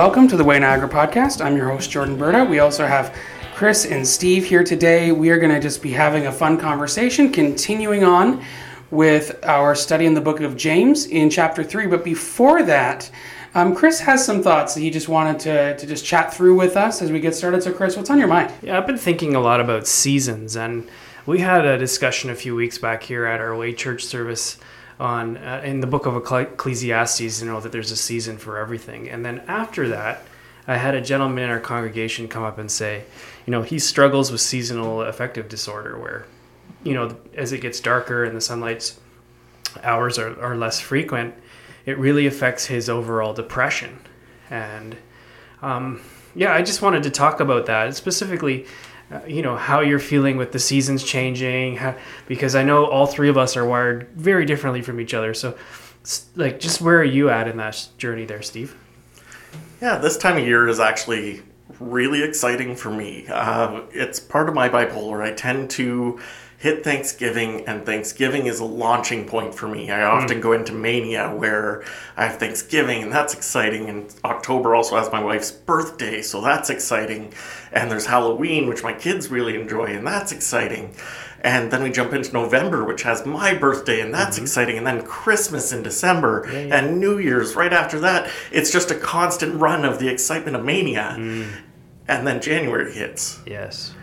Welcome to the Way Niagara podcast. I'm your host, Jordan Berta. We also have Chris and Steve here today. We are going to just be having a fun conversation, continuing on with our study in the book of James in chapter 3. But before that, um, Chris has some thoughts that he just wanted to, to just chat through with us as we get started. So, Chris, what's on your mind? Yeah, I've been thinking a lot about seasons, and we had a discussion a few weeks back here at our Way Church service on uh, in the book of Ecclesiastes. You know that there's a season for everything, and then after that, I had a gentleman in our congregation come up and say, you know, he struggles with seasonal affective disorder, where, you know, as it gets darker and the sunlight's hours are, are less frequent, it really affects his overall depression. And um, yeah, I just wanted to talk about that specifically. Uh, you know how you're feeling with the seasons changing how, because i know all three of us are wired very differently from each other. So like just where are you at in that journey there steve? Yeah this time of year is actually really exciting for me. Uh, it's part of my bipolar. I tend to hit Thanksgiving, and Thanksgiving is a launching point for me. I often mm. go into mania where I have Thanksgiving, and that's exciting. And October also has my wife's birthday, so that's exciting. And there's Halloween, which my kids really enjoy, and that's exciting. And then we jump into November, which has my birthday, and that's mm-hmm. exciting. And then Christmas in December, yeah, yeah. and New Year's right after that. It's just a constant run of the excitement of mania. Mm. And then January hits. Yes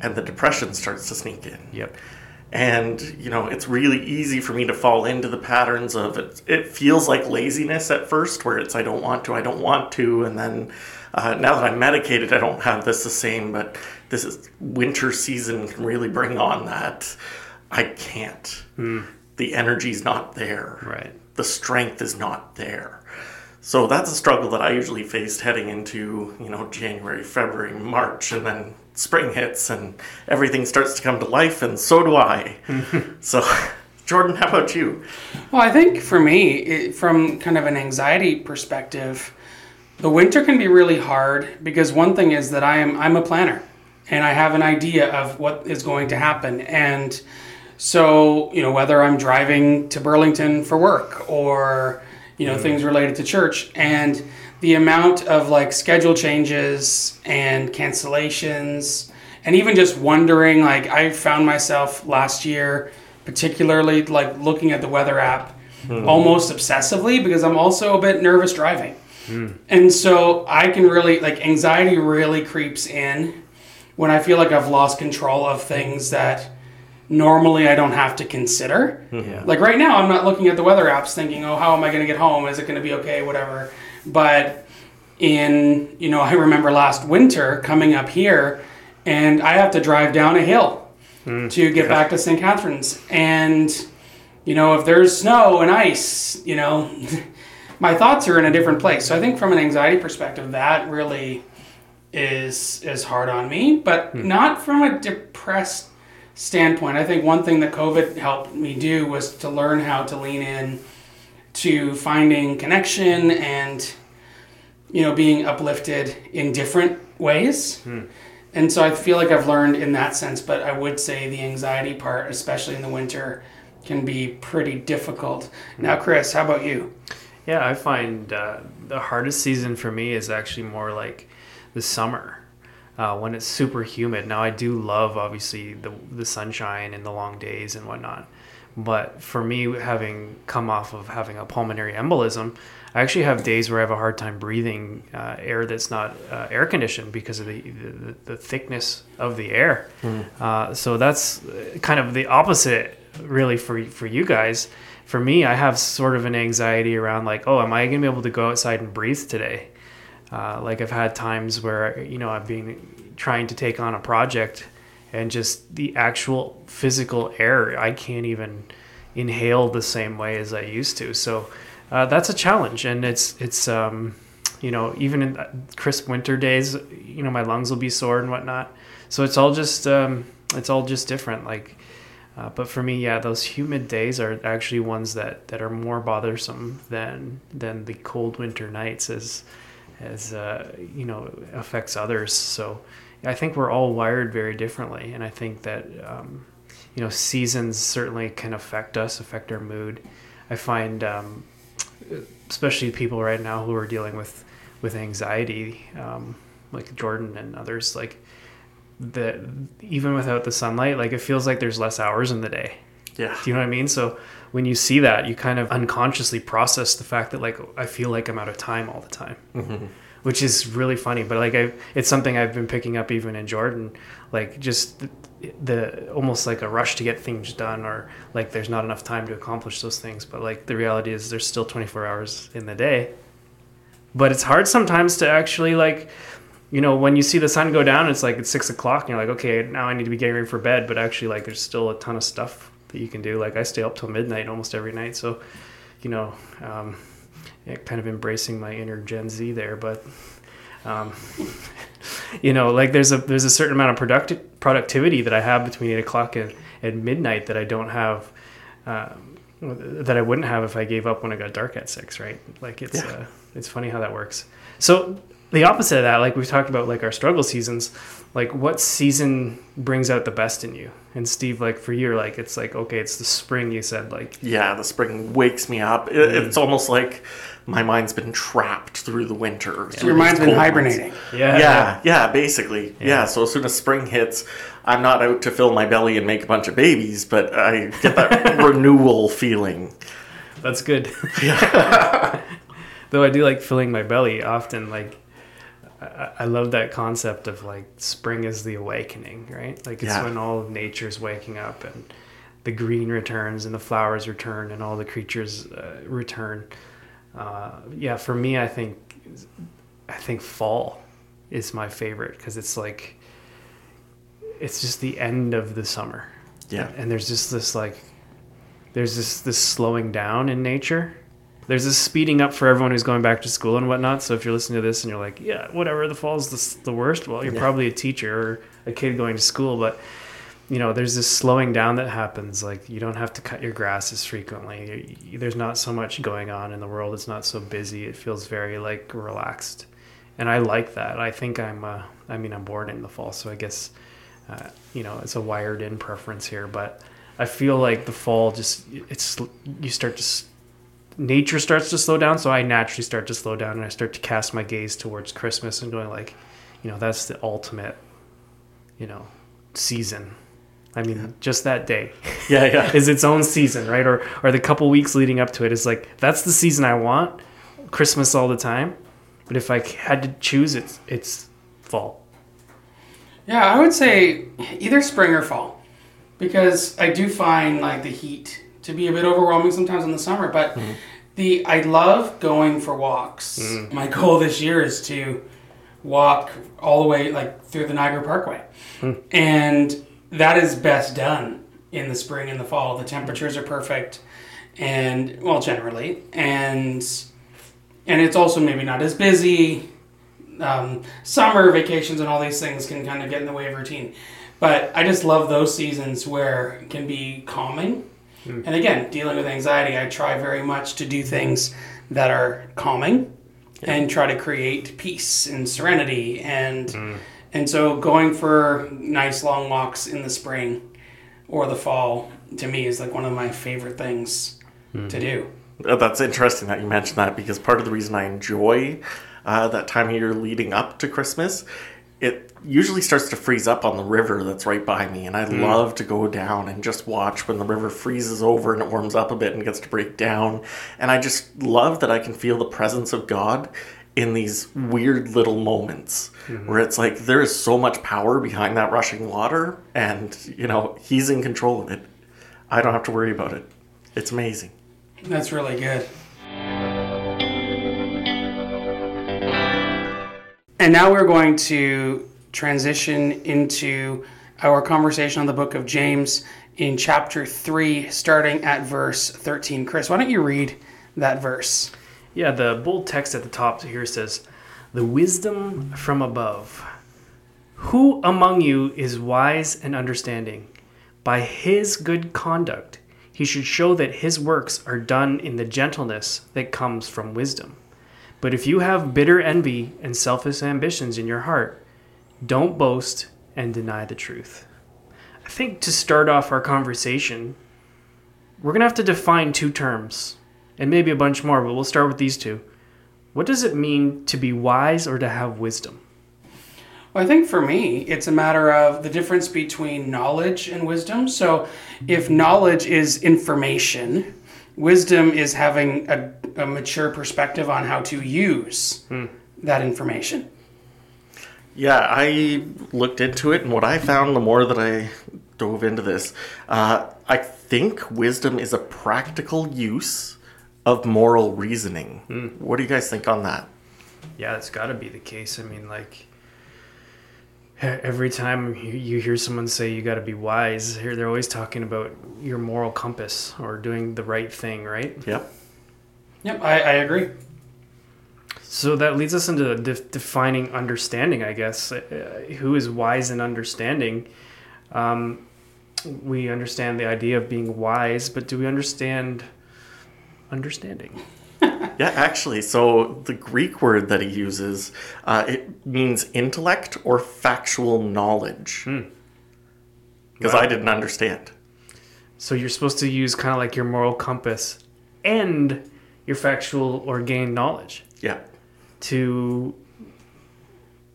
and the depression starts to sneak in. Yep. And you know, it's really easy for me to fall into the patterns of it. It feels like laziness at first, where it's I don't want to, I don't want to, and then uh, now that I'm medicated, I don't have this the same. But this is winter season can really bring on that. I can't. Mm. The energy's not there. Right. The strength is not there. So that's a struggle that I usually faced heading into, you know, January, February, March, and then spring hits and everything starts to come to life, and so do I. so, Jordan, how about you? Well, I think for me, it, from kind of an anxiety perspective, the winter can be really hard because one thing is that I am I'm a planner and I have an idea of what is going to happen and so you know whether I'm driving to Burlington for work or you know things related to church and the amount of like schedule changes and cancellations and even just wondering like i found myself last year particularly like looking at the weather app mm. almost obsessively because i'm also a bit nervous driving mm. and so i can really like anxiety really creeps in when i feel like i've lost control of things that normally i don't have to consider yeah. like right now i'm not looking at the weather apps thinking oh how am i going to get home is it going to be okay whatever but in, you know, I remember last winter coming up here and I have to drive down a hill mm, to get yeah. back to St. Catharines. And, you know, if there's snow and ice, you know, my thoughts are in a different place. So I think from an anxiety perspective, that really is is hard on me, but mm. not from a depressed standpoint. I think one thing that COVID helped me do was to learn how to lean in to finding connection and you know being uplifted in different ways hmm. and so i feel like i've learned in that sense but i would say the anxiety part especially in the winter can be pretty difficult hmm. now chris how about you yeah i find uh, the hardest season for me is actually more like the summer uh, when it's super humid now i do love obviously the, the sunshine and the long days and whatnot but for me, having come off of having a pulmonary embolism, I actually have days where I have a hard time breathing uh, air that's not uh, air conditioned because of the, the, the thickness of the air. Mm. Uh, so that's kind of the opposite, really, for for you guys. For me, I have sort of an anxiety around like, oh, am I going to be able to go outside and breathe today? Uh, like I've had times where you know I've been trying to take on a project and just the actual physical air i can't even inhale the same way as i used to. So uh, that's a challenge and it's it's um, you know even in crisp winter days you know my lungs will be sore and whatnot. So it's all just um, it's all just different like uh, but for me yeah those humid days are actually ones that that are more bothersome than than the cold winter nights as as uh, you know affects others. So I think we're all wired very differently, and I think that um, you know seasons certainly can affect us, affect our mood. I find, um, especially people right now who are dealing with with anxiety, um, like Jordan and others, like that even without the sunlight, like it feels like there's less hours in the day. Yeah. Do you know what I mean? So when you see that, you kind of unconsciously process the fact that like I feel like I'm out of time all the time, Mm-hmm. Which is really funny. But like I, it's something I've been picking up even in Jordan, like just the, the almost like a rush to get things done, or like there's not enough time to accomplish those things. But like the reality is, there's still 24 hours in the day. But it's hard sometimes to actually like you know, when you see the sun go down, it's like it's six o'clock, and you're like, okay, now I need to be getting ready for bed. But actually, like, there's still a ton of stuff that you can do. Like, I stay up till midnight almost every night, so you know, um, kind of embracing my inner Gen Z there. But um, you know, like, there's a there's a certain amount of product productivity that I have between eight o'clock and, and midnight that I don't have. Um, that I wouldn't have if I gave up when it got dark at six, right? Like it's Yeah. uh, it's funny how that works. So the opposite of that, like we've talked about, like our struggle seasons, like what season brings out the best in you? And Steve, like for you, like it's like okay, it's the spring. You said like Yeah, the spring wakes me up. It, Mm. It's almost like my mind's been trapped through the winter. Your mind's been hibernating. yeah, Yeah, yeah, basically. Yeah. so as soon as spring hits, I'm not out to fill my belly and make a bunch of babies, but I get that renewal feeling. that's good. Though I do like filling my belly often. Like I, I love that concept of like spring is the awakening, right? Like it's Yeah. when all of nature's waking up and the green returns and the flowers return and all the creatures uh, return. Uh, yeah, for me, I think I think fall is my favorite because it's like it's just the end of the summer. Yeah. and there's just this like there's this this slowing down in nature there's this speeding up for everyone who's going back to school and whatnot. So if you're listening to this and you're like yeah whatever the fall's the, the worst. Well you're Yeah. probably a teacher or a kid going to school but you know there's this slowing down that happens. Like you don't have to cut your grass as frequently. There's not so much going on in the world. It's not so busy. It feels very like relaxed. And i like that. I think i'm uh, i mean i'm born in the fall. So i guess uh, you know it's a wired in preference here. But i feel like the fall just it's you start to nature starts to slow down so i naturally start to slow down and i start to cast my gaze towards christmas and going like you know that's the ultimate you know season. I mean just that day. Yeah, yeah. is its own season right? Or or the couple weeks leading up to it is like that's the season i want christmas all the time. But if i had to choose it's it's fall. Yeah, I would say either spring or fall, because I do find like the heat to be a bit overwhelming sometimes in the summer. But mm-hmm. The I love going for walks. My goal this year is to walk all the way like through the Niagara Parkway, and that is best done in the spring and the fall. The temperatures are perfect, and well, generally, and and it's also maybe not as busy um, summer vacations and all these things can kind of get in the way of routine. But I just love those seasons where it can be calming. Hmm. And again, dealing with anxiety, I try very much to do things that are calming and try to create peace and serenity. And hmm. and so going for nice long walks in the spring or the fall to me is like one of my favorite things hmm. to do. That's interesting that you mentioned that because part of the reason I enjoy uh, that time of year leading up to Christmas, it usually starts to freeze up on the river that's right by me, and I hmm. love to go down and just watch when the river freezes over and it warms up a bit and gets to break down. And I just love that I can feel the presence of God in these weird little moments mm-hmm. where it's like there is so much power behind that rushing water, and you know He's in control of it. I don't have to worry about it. It's amazing. That's really good. And now we're going to transition into our conversation on the book of James in chapter 3, starting at verse 13. Chris, why don't you read that verse? Yeah, the bold text at the top here says, The wisdom from above. Who among you is wise and understanding? By his good conduct, he should show that his works are done in the gentleness that comes from wisdom. But if you have bitter envy and selfish ambitions in your heart, don't boast and deny the truth. I think to start off our conversation, we're going to have to define two terms and maybe a bunch more, but we'll start with these two What does it mean to be wise or to have wisdom? Well, I think for me, it's a matter of the difference between knowledge and wisdom. So, if knowledge is information, wisdom is having a, a mature perspective on how to use hmm. that information. Yeah, I looked into it, and what I found the more that I dove into this, uh, I think wisdom is a practical use of moral reasoning. What do you guys think on that? Yeah, that's got to be the case. I mean, like every time you you hear someone say you got to be wise, here they're always talking about your moral compass or doing the right thing, right? Yep. Yep, I, I agree. So that leads us into de- defining understanding, I guess. Uh, who is wise and understanding? Um, we understand the idea of being wise, but do we understand understanding? Yeah, actually, so the Greek word that he uses, uh, it means intellect or factual knowledge. Because Wow. I didn't understand. So you're supposed to use kind of like your moral compass and your factual or gained knowledge Yeah. To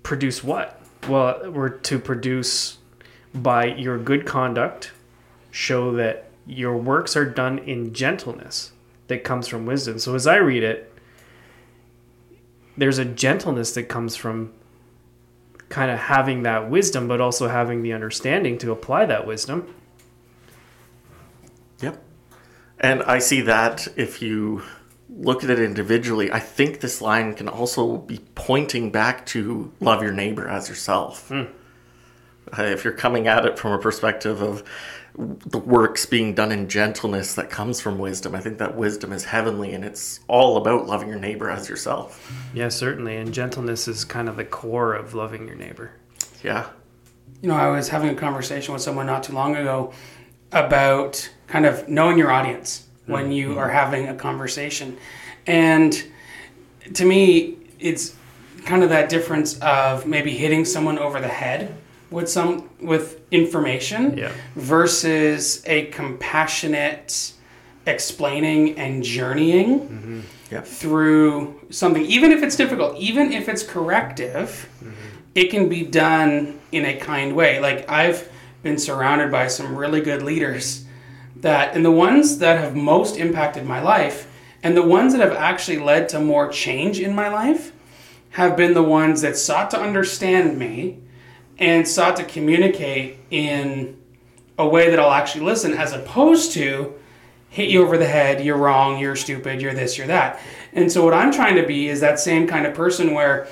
produce what? Well, we're to produce by your good conduct, show that your works are done in gentleness that comes from wisdom. So as I read it, there's a gentleness that comes from kind of having that wisdom, but also having the understanding to apply that wisdom. Yep. And I see that if you look at it individually, I think this line can also be pointing back to love your neighbor as yourself. Uh, if you're coming at it from a perspective of the works being done in gentleness that comes from wisdom, I think that wisdom is heavenly and it's all about loving your neighbor as yourself. Yeah, certainly. And gentleness is kind of the core of loving your neighbor. Yeah. You know, I was having a conversation with someone not too long ago about kind of knowing your audience when you mm-hmm. are having a conversation. And to me, it's kind of that difference of maybe hitting someone over the head with some with information Yeah. versus a compassionate explaining and journeying mm-hmm. Yep. through something even if it's difficult even if it's corrective mm-hmm. it can be done in a kind way like i've been surrounded by some really good leaders that and the ones that have most impacted my life and the ones that have actually led to more change in my life have been the ones that sought to understand me and sought to communicate in a way that I'll actually listen as opposed to hit you over the head, you're wrong, you're stupid, you're this, you're that. And so what I'm trying to be is that same kind of person where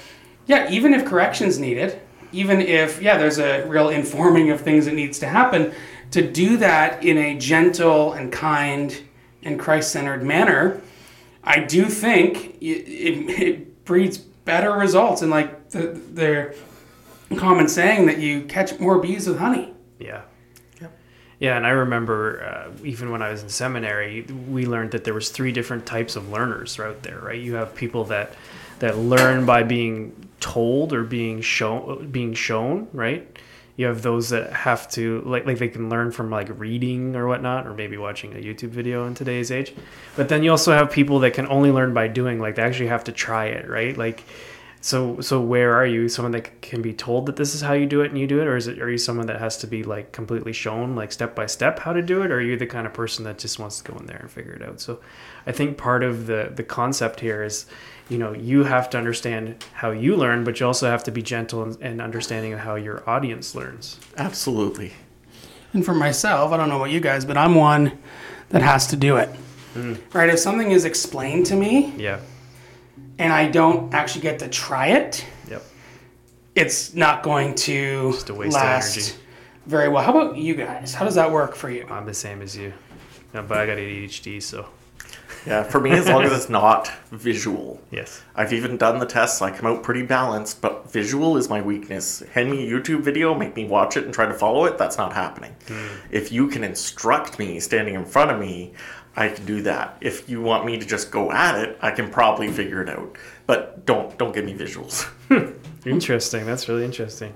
yeah, even if correction's needed, even if yeah, there's a real informing of things that needs to happen, to do that in a gentle and kind and Christ-centered manner, I do think it, it, it breeds better results and like the the common saying that you catch more bees with honey. Yeah. Yep. Yeah, and I remember uh, even when I was in seminary, we learned that there was three different types of learners out there, right? You have people that that learn by being told or being shown, being shown, right? You have those that have to like like they can learn from like reading or whatnot, or maybe watching a YouTube video in today's age. But then you also have people that can only learn by doing, like they actually have to try it, right? Like so so where are you? Someone that can be told that this is how you do it and you do it, or is it are you someone that has to be like completely shown like step by step how to do it, or are you the kind of person that just wants to go in there and figure it out? So I think part of the the concept here is you know you have to understand how you learn, but you also have to be gentle and, and understanding of how your audience learns. Absolutely. And for myself, I don't know about you guys, but I'm one that has to do it. Hmm. Right? If something is explained to me Yeah. And I don't actually get to try it, Yep. it's not going to Just a waste of last energy. very well. How about you guys? How does that work for you? I'm the same as you. No, but I got ADHD, so Yeah, for me, as long as it's not visual. yes. I've even done the tests. I come out pretty balanced, but visual is my weakness. Hand me a YouTube video, make me watch it and try to follow it. That's not happening. Hmm. If you can instruct me standing in front of me, I can do that. If you want me to just go at it, I can probably figure it out. But don't don't give me visuals. Interesting. That's really interesting.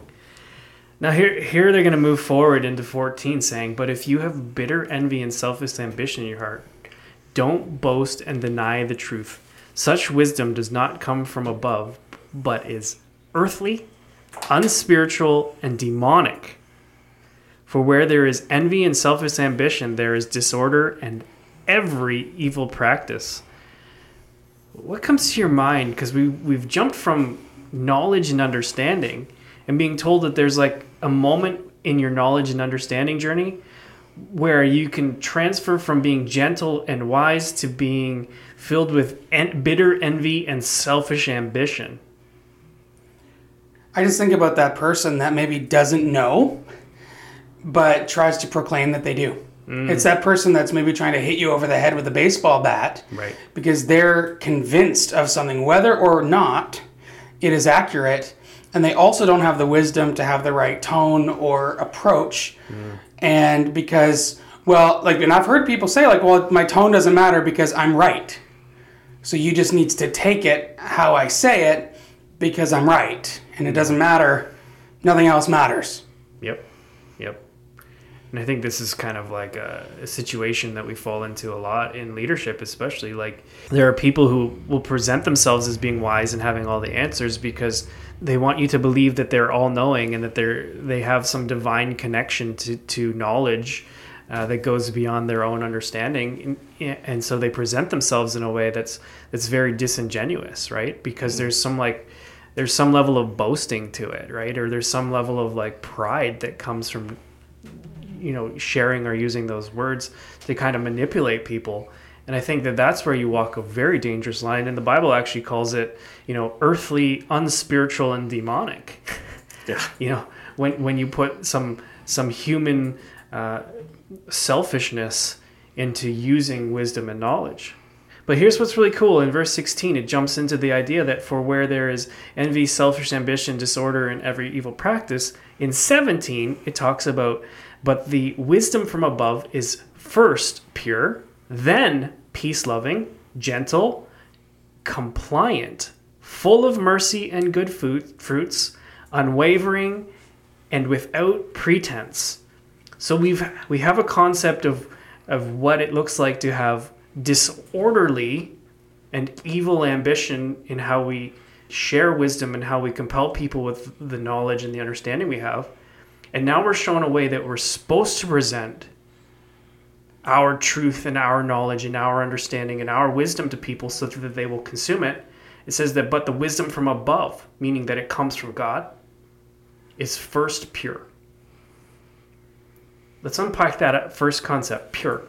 Now here here they're going to move forward into 14 saying, "But if you have bitter envy and selfish ambition in your heart, don't boast and deny the truth. Such wisdom does not come from above, but is earthly, unspiritual, and demonic. For where there is envy and selfish ambition, there is disorder and every evil practice. What comes to your mind? Because we, we've jumped from knowledge and understanding and being told that there's like a moment in your knowledge and understanding journey where you can transfer from being gentle and wise to being filled with en- bitter envy and selfish ambition. I just think about that person that maybe doesn't know, but tries to proclaim that they do. Mm. It's that person that's maybe trying to hit you over the head with a baseball bat Right. because they're convinced of something, whether or not it is accurate, and they also don't have the wisdom to have the right tone or approach. Mm. And because, well, like, and I've heard people say, like, well, my tone doesn't matter because I'm right. So you just needs to take it how I say it because I'm right, and it doesn't matter. Nothing else matters. Yep. Yep. And I think this is kind of like a, a situation that we fall into a lot in leadership, especially. Like, there are people who will present themselves as being wise and having all the answers because they want you to believe that they're all knowing and that they're they have some divine connection to, to knowledge uh, that goes beyond their own understanding. And, and so they present themselves in a way that's that's very disingenuous, right? Because there's some like there's some level of boasting to it, right? Or there's some level of like pride that comes from you know sharing or using those words to kind of manipulate people. And i think that that's where you walk a very dangerous line and the bible actually calls it you know earthly unspiritual and demonic. Yeah. you know when when you put some some human uh, selfishness into using wisdom and knowledge. But here's what's really cool. In verse 16 it jumps into the idea that for where there is envy selfish ambition disorder and every evil practice in 17 it talks about but the wisdom from above is first pure then peace loving gentle compliant full of mercy and good food, fruits unwavering and without pretense so we've we have a concept of of what it looks like to have disorderly and evil ambition in how we share wisdom and how we compel people with the knowledge and the understanding we have. And now we're shown a way that we're supposed to present our truth and our knowledge and our understanding and our wisdom to people so that they will consume it. It says that, but the wisdom from above, meaning that it comes from God, is first pure. Let's unpack that first concept pure.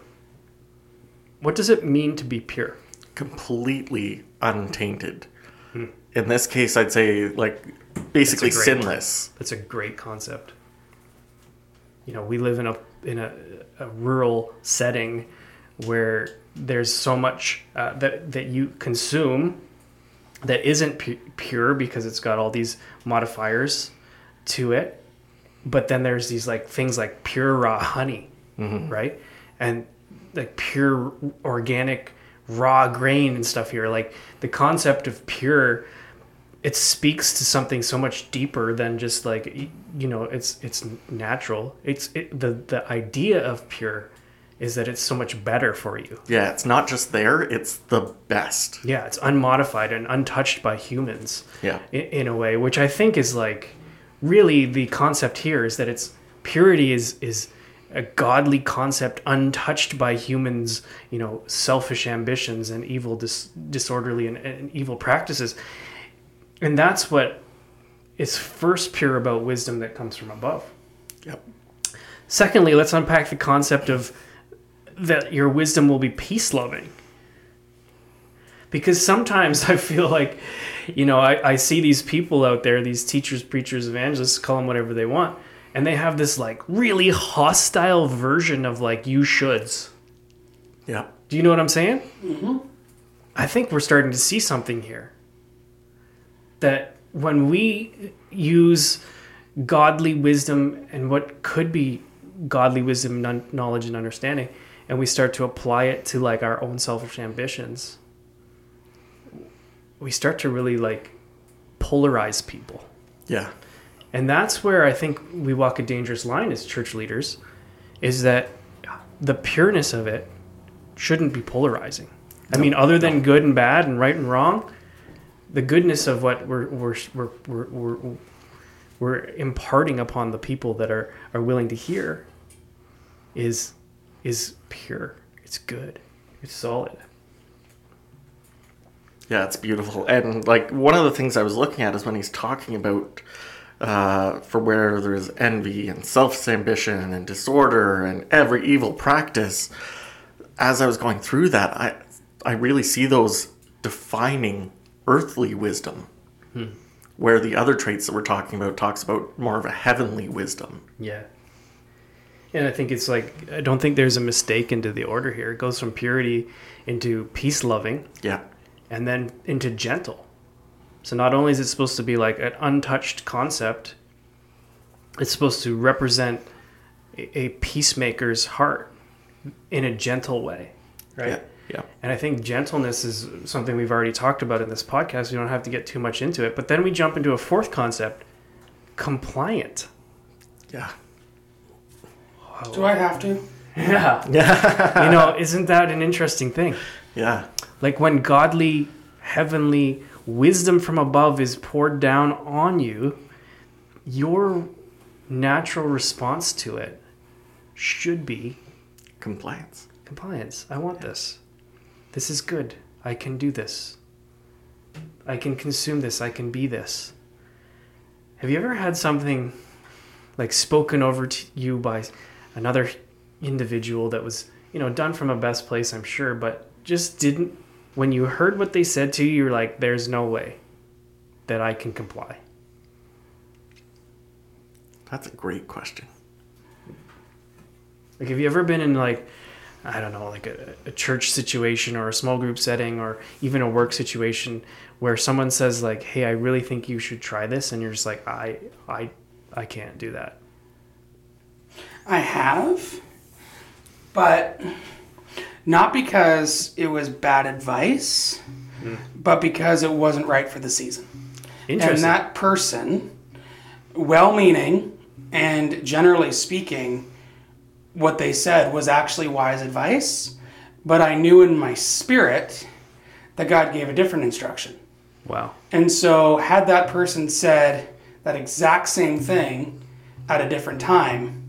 What does it mean to be pure? Completely untainted. Hmm. In this case, I'd say, like, basically That's great sinless. That's a great concept. You know, we live in a in a, a rural setting where there's so much uh, that that you consume that isn't pu- pure because it's got all these modifiers to it. But then there's these like things like pure raw honey, right? And like pure organic raw grain and stuff here. Like the concept of pure it speaks to something so much deeper than just like you know it's it's natural it's it, the the idea of pure is that it's so much better for you Yeah, it's not just there, it's the best. yeah it's unmodified and untouched by humans Yeah. in, in a way which i think is like really the concept here is that it's purity is is a godly concept untouched by humans you know selfish ambitions and evil dis- disorderly and, and evil practices and that's what is first pure about wisdom that comes from above Yep. secondly let's unpack the concept of that your wisdom will be peace loving because sometimes i feel like you know I, I see these people out there these teachers preachers evangelists call them whatever they want and they have this like really hostile version of like you shoulds Yeah. do you know what i'm saying mm-hmm. i think we're starting to see something here that when we use godly wisdom and what could be godly wisdom knowledge and understanding and we start to apply it to like our own selfish ambitions we start to really like polarize people Yeah. and that's where I think we walk a dangerous line as church leaders is that the pureness of it shouldn't be polarizing. I mean, other than good and bad and right and wrong, the goodness of what we're we're we're we're, we're, imparting upon the people that are are willing to hear is is pure. It's good. It's solid. Yeah, it's beautiful. And like one of the things I was looking at is when he's talking about uh, for where there's envy and selfish ambition and disorder and every evil practice. As I was going through that, I I really see those defining earthly wisdom, Hmm. where the other traits that we're talking about talks about more of a heavenly wisdom. Yeah. And I think it's like I don't think there's a mistake into the order here. It goes from purity into peace loving Yeah, and then into gentle. So not only is it supposed to be like an untouched concept, it's supposed to represent a, a peacemaker's heart in a gentle way, right? yeah, yeah. And I think gentleness is something we've already talked about in this podcast. We don't have to get too much into it. But then we jump into a fourth concept compliant. yeah. Do I have to? Yeah. Yeah. you know, isn't that an interesting thing? yeah. Like when godly, heavenly wisdom from above is poured down on you, your natural response to it should be Compliance. compliance. I want this. This is good. I can do this. I can consume this. I can be this. Have you ever had something like spoken over to you by another individual that was, you know, done from a best place, I'm sure, but just didn't, when you heard what they said to you, you're like, there's no way that I can comply? That's a great question. Like, have you ever been in like, I don't know, like a, a church situation or a small group setting or even a work situation where someone says like, "Hey, I really think you should try this," and you're just like, "I, I, I can't do that." I have, but not because it was bad advice, hmm. but because it wasn't right for the season. Interesting. And that person, well meaning and generally speaking, what they said was actually wise advice, but I knew in my spirit that God gave a different instruction. wow. And so, had that person said that exact same thing at a different time,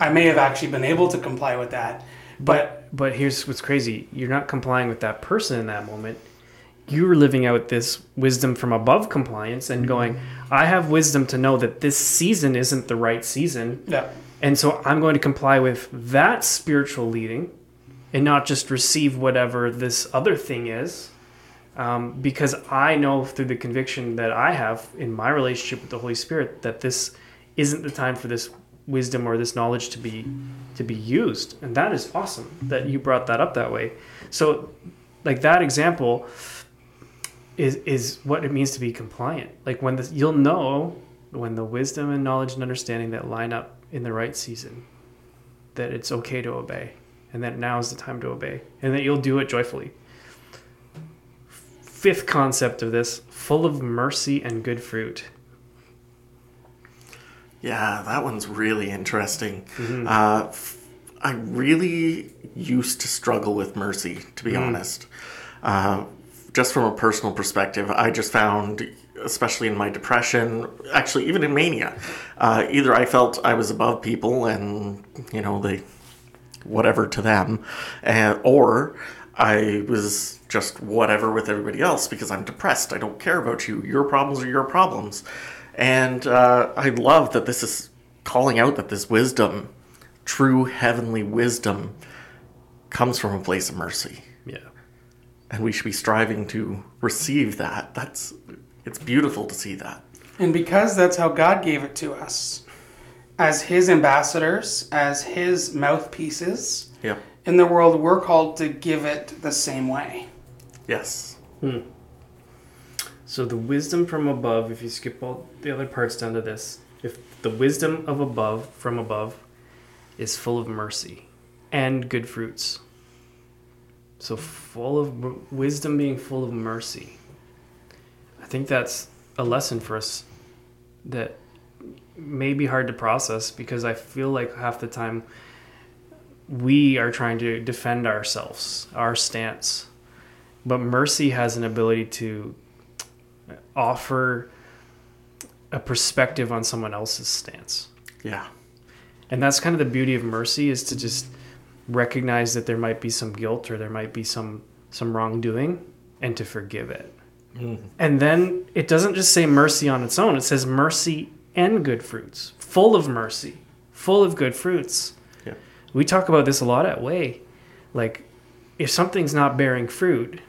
I may have actually been able to comply with that. But But here's what's crazy: you're not complying with that person in that moment. You were living out this wisdom from above compliance and mm-hmm. going, "I have wisdom to know that this season isn't the right season." yeah, And so I'm going to comply with that spiritual leading and not just receive whatever this other thing is. Um, because I know through the conviction that I have in my relationship with the Holy Spirit that this isn't the time for this wisdom or this knowledge to be to be used. And that is awesome that you brought that up that way. So like that example is is what it means to be compliant. Like when this, you'll know when the wisdom and knowledge and understanding that line up in the right season, that it's okay to obey, and that now is the time to obey, and that you'll do it joyfully. Fifth concept of this: full of mercy and good fruit. Yeah, that one's really interesting. Uh, f- I really used to struggle with mercy, to be honest. Uh, just from a personal perspective, I just found, especially in my depression, actually even in mania, uh, either I felt I was above people and you know they, whatever to them, uh, or I was just whatever with everybody else because I'm depressed. I don't care about you. Your problems are your problems. And uh, I love that this is calling out that this wisdom, true heavenly wisdom, comes from a place of mercy. Yeah. And we should be striving to receive that. That's it's beautiful to see that. and because that's how God gave it to us, as His ambassadors, as His mouthpieces Yep. in the world, we're called to give it the same way. Yes. Hmm. So the wisdom from above, if you skip all the other parts down to this, if the wisdom of above from above is full of mercy and good fruits. So full of wisdom being full of mercy. I think that's a lesson for us that may be hard to process because I feel like half the time we are trying to defend ourselves, our stance but mercy has an ability to offer a perspective on someone else's stance. Yeah. And that's kind of the beauty of mercy is to just recognize that there might be some guilt or there might be some some wrongdoing and to forgive it. And then it doesn't just say mercy on its own, it says mercy and good fruits, full of mercy, full of good fruits. Yeah. We talk about this a lot at Way. Like, if something's not bearing fruit,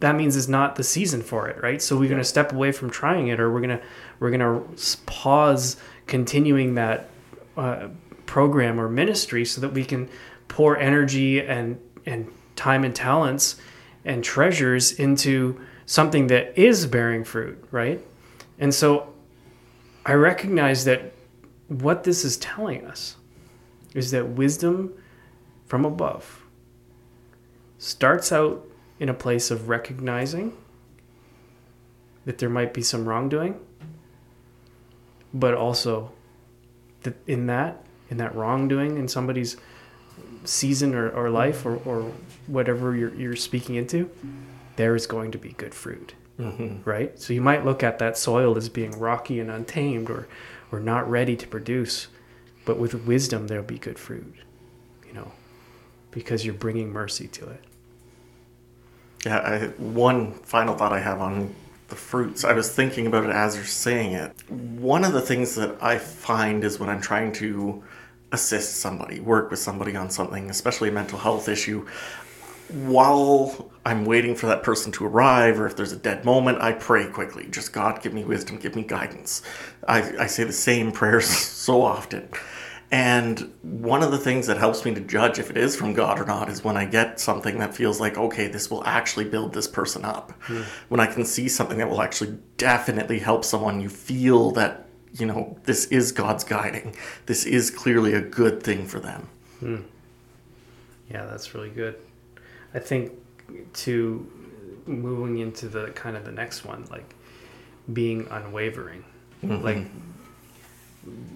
that means it's not the season for it, right? So we're going to step away from trying it, or we're going to we're going to pause continuing that uh, program or ministry, so that we can pour energy and and time and talents and treasures into something that is bearing fruit, right? And so I recognize that what this is telling us is that wisdom from above starts out in a place of recognizing that there might be some wrongdoing, but also that in that in that wrongdoing in somebody's season or, or life or, or whatever you're, you're speaking into, there is going to be good fruit. Mm-hmm. Right? So you might look at that soil as being rocky and untamed or, or not ready to produce, but with wisdom, there'll be good fruit, you know, because you're bringing mercy to it. Yeah, I, one final thought I have on the fruits. I was thinking about it as you're saying it. One of the things that I find is when I'm trying to assist somebody, work with somebody on something, especially a mental health issue, while I'm waiting for that person to arrive, or if there's a dead moment, I pray quickly. Just God, give me wisdom, give me guidance. I, I say the same prayers so often. And one of the things that helps me to judge if it is from God or not is when I get something that feels like, okay, this will actually build this person up. Hmm. When I can see something that will actually definitely help someone, you feel that, you know, this is God's guiding. This is clearly a good thing for them. Hmm. Yeah, that's really good. I think to moving into the kind of the next one, like being unwavering, like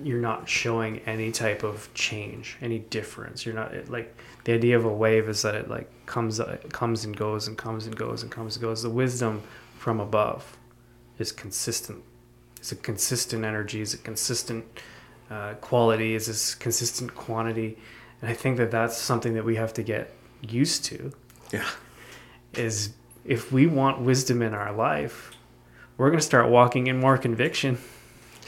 you're not showing any type of change, any difference. You're not it, like the idea of a wave is that it like comes it comes and goes and comes and goes and comes and goes. The wisdom from above is consistent. It's a consistent energy. It's a consistent uh, quality. It's a s- consistent quantity, and I think that that's something that we have to get used to Yeah. is if we want wisdom in our life, we're going to start walking in more conviction,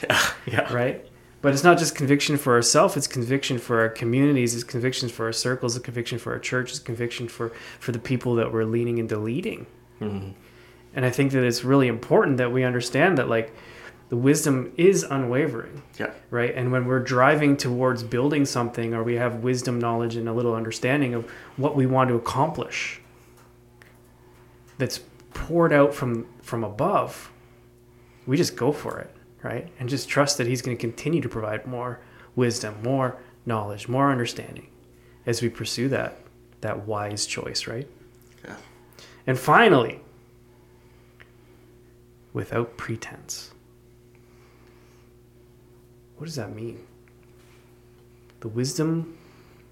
Yeah. Yeah. right? But it's not just conviction for ourselves, it's conviction for our communities, it's conviction for our circles, it's conviction for our church, it's conviction for, for the people that we're leaning into leading. Mm-hmm. And I think that it's really important that we understand that, like, the wisdom is unwavering, Yeah. right? And when we're driving towards building something or we have wisdom, knowledge, and a little understanding of what we want to accomplish, that's poured out from from above we just go for it right and just trust that he's going to continue to provide more wisdom more knowledge more understanding as we pursue that that wise choice right Yeah. and finally without pretense what does that mean the wisdom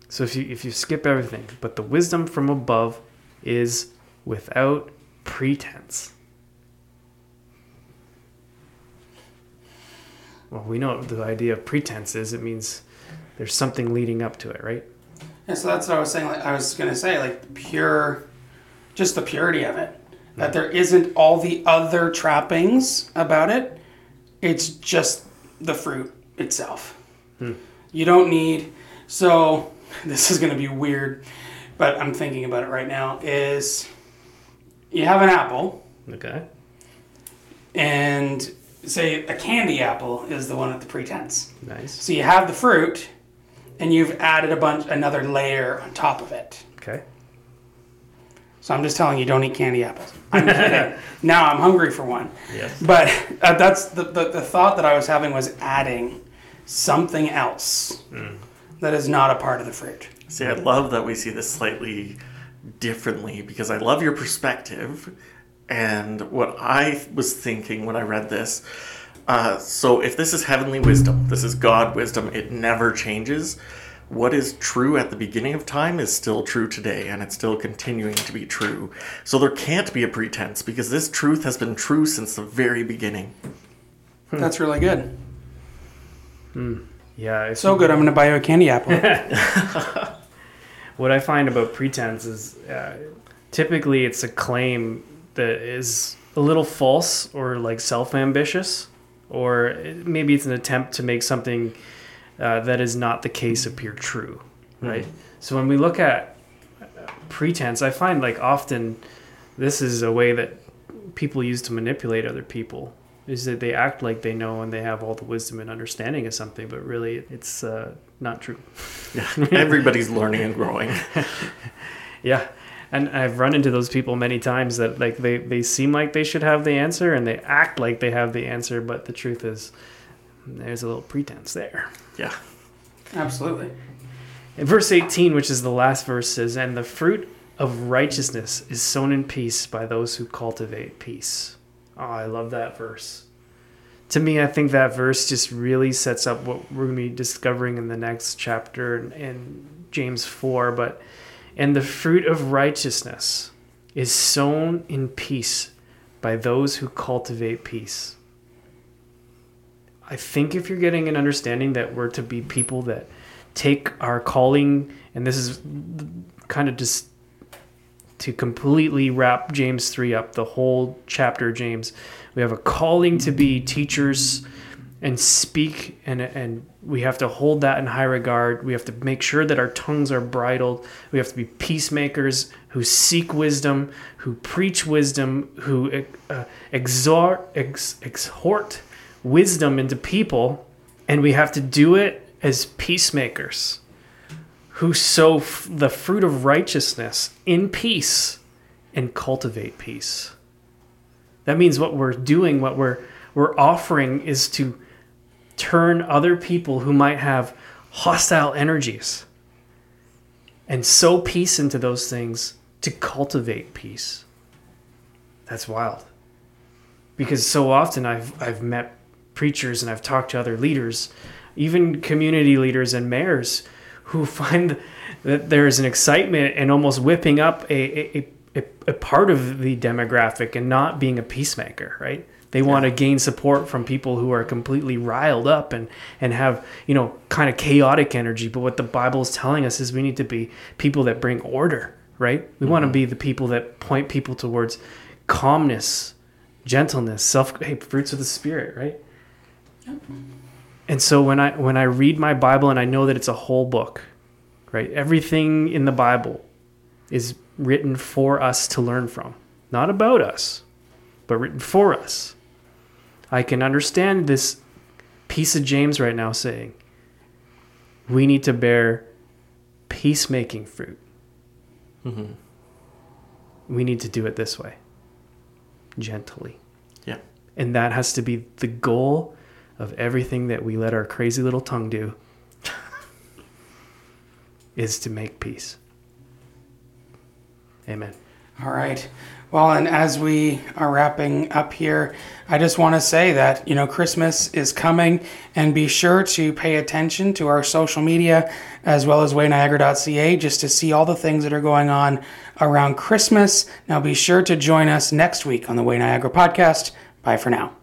so if you if you skip everything but the wisdom from above is without pretense well we know what the idea of pretense is it means there's something leading up to it right And so that's what I was saying. Like I was gonna say, like pure, just the purity of it. That mm. there isn't all the other trappings about it. It's just the fruit itself. You don't need. So this is gonna be weird, but I'm thinking about it right now. Is you have an apple, okay and say a candy apple is the one at the pretense. nice So you have the fruit, and you've added a bunch, another layer on top of it. okay So I'm just telling you, don't eat candy apples. I'm kidding. now I'm hungry for one. yes But uh, that's the, the, the thought that I was having was adding something else that is not a part of the fruit. See, I love that we see this slightly differently because I love your perspective. And what I was thinking when I read this uh, so if this is heavenly wisdom, this is God wisdom, it never changes. What is true at the beginning of time is still true today, and it's still continuing to be true. So there can't be a pretense because this truth has been true since the very beginning. Hmm. That's really good. Hmm. Yeah, if So good. I'm going to buy you a candy apple. what I find about pretense is uh, typically it's a claim that is a little false or like self ambitious, or uh, maybe it's an attempt to make something uh, that is not the case appear true, right? So when we look at pretense, I find like often this is a way that people use to manipulate other people. Is that they act like they know and they have all the wisdom and understanding of something, but really it's uh, not true. Yeah, everybody's learning and growing. Yeah. And I've run into those people many times that like they, they seem like they should have the answer and they act like they have the answer, but the truth is there's a little pretense there. Yeah. Absolutely. In verse 18, which is the last verse, says, And the fruit of righteousness is sown in peace by those who cultivate peace. Oh, I love that verse. To me, I think that verse just really sets up what we're going to be discovering in the next chapter in, in James 4. But, and the fruit of righteousness is sown in peace by those who cultivate peace. I think if you're getting an understanding that we're to be people that take our calling, and this is kind of just to completely wrap James 3 up, the whole chapter James. We have a calling to be teachers and speak, and, and we have to hold that in high regard. We have to make sure that our tongues are bridled. We have to be peacemakers who seek wisdom, who preach wisdom, who uh, exhort, ex, exhort wisdom into people, and we have to do it as peacemakers who sow f- the fruit of righteousness in peace and cultivate peace. That means what we're doing, what we're we're offering is to turn other people who might have hostile energies and sow peace into those things to cultivate peace. That's wild. Because so often I've I've met preachers and I've talked to other leaders, even community leaders and mayors who find that there's an excitement and almost whipping up a, a, a, a part of the demographic and not being a peacemaker, right? They want to gain support from people who are completely riled up and, and have, you know, kind of chaotic energy. But what the Bible is telling us is we need to be people that bring order, right? We want to mm-hmm. be the people that point people towards calmness, gentleness, self, hey, fruits of the Spirit, right? And so when I when I read my Bible and I know that it's a whole book, right? Everything in the Bible is written for us to learn from, not about us, but written for us. I can understand this piece of James right now saying, we need to bear peacemaking fruit. Mm-hmm. We need to do it this way, gently. Yeah. And that has to be the goal of everything that we let our crazy little tongue do is to make peace. Amen. All right. Well, and as we are wrapping up here, I just want to say that, you know, Christmas is coming and be sure to pay attention to our social media as well as wayniagara.ca just to see all the things that are going on around Christmas. Now be sure to join us next week on the Way Niagara podcast. Bye for now.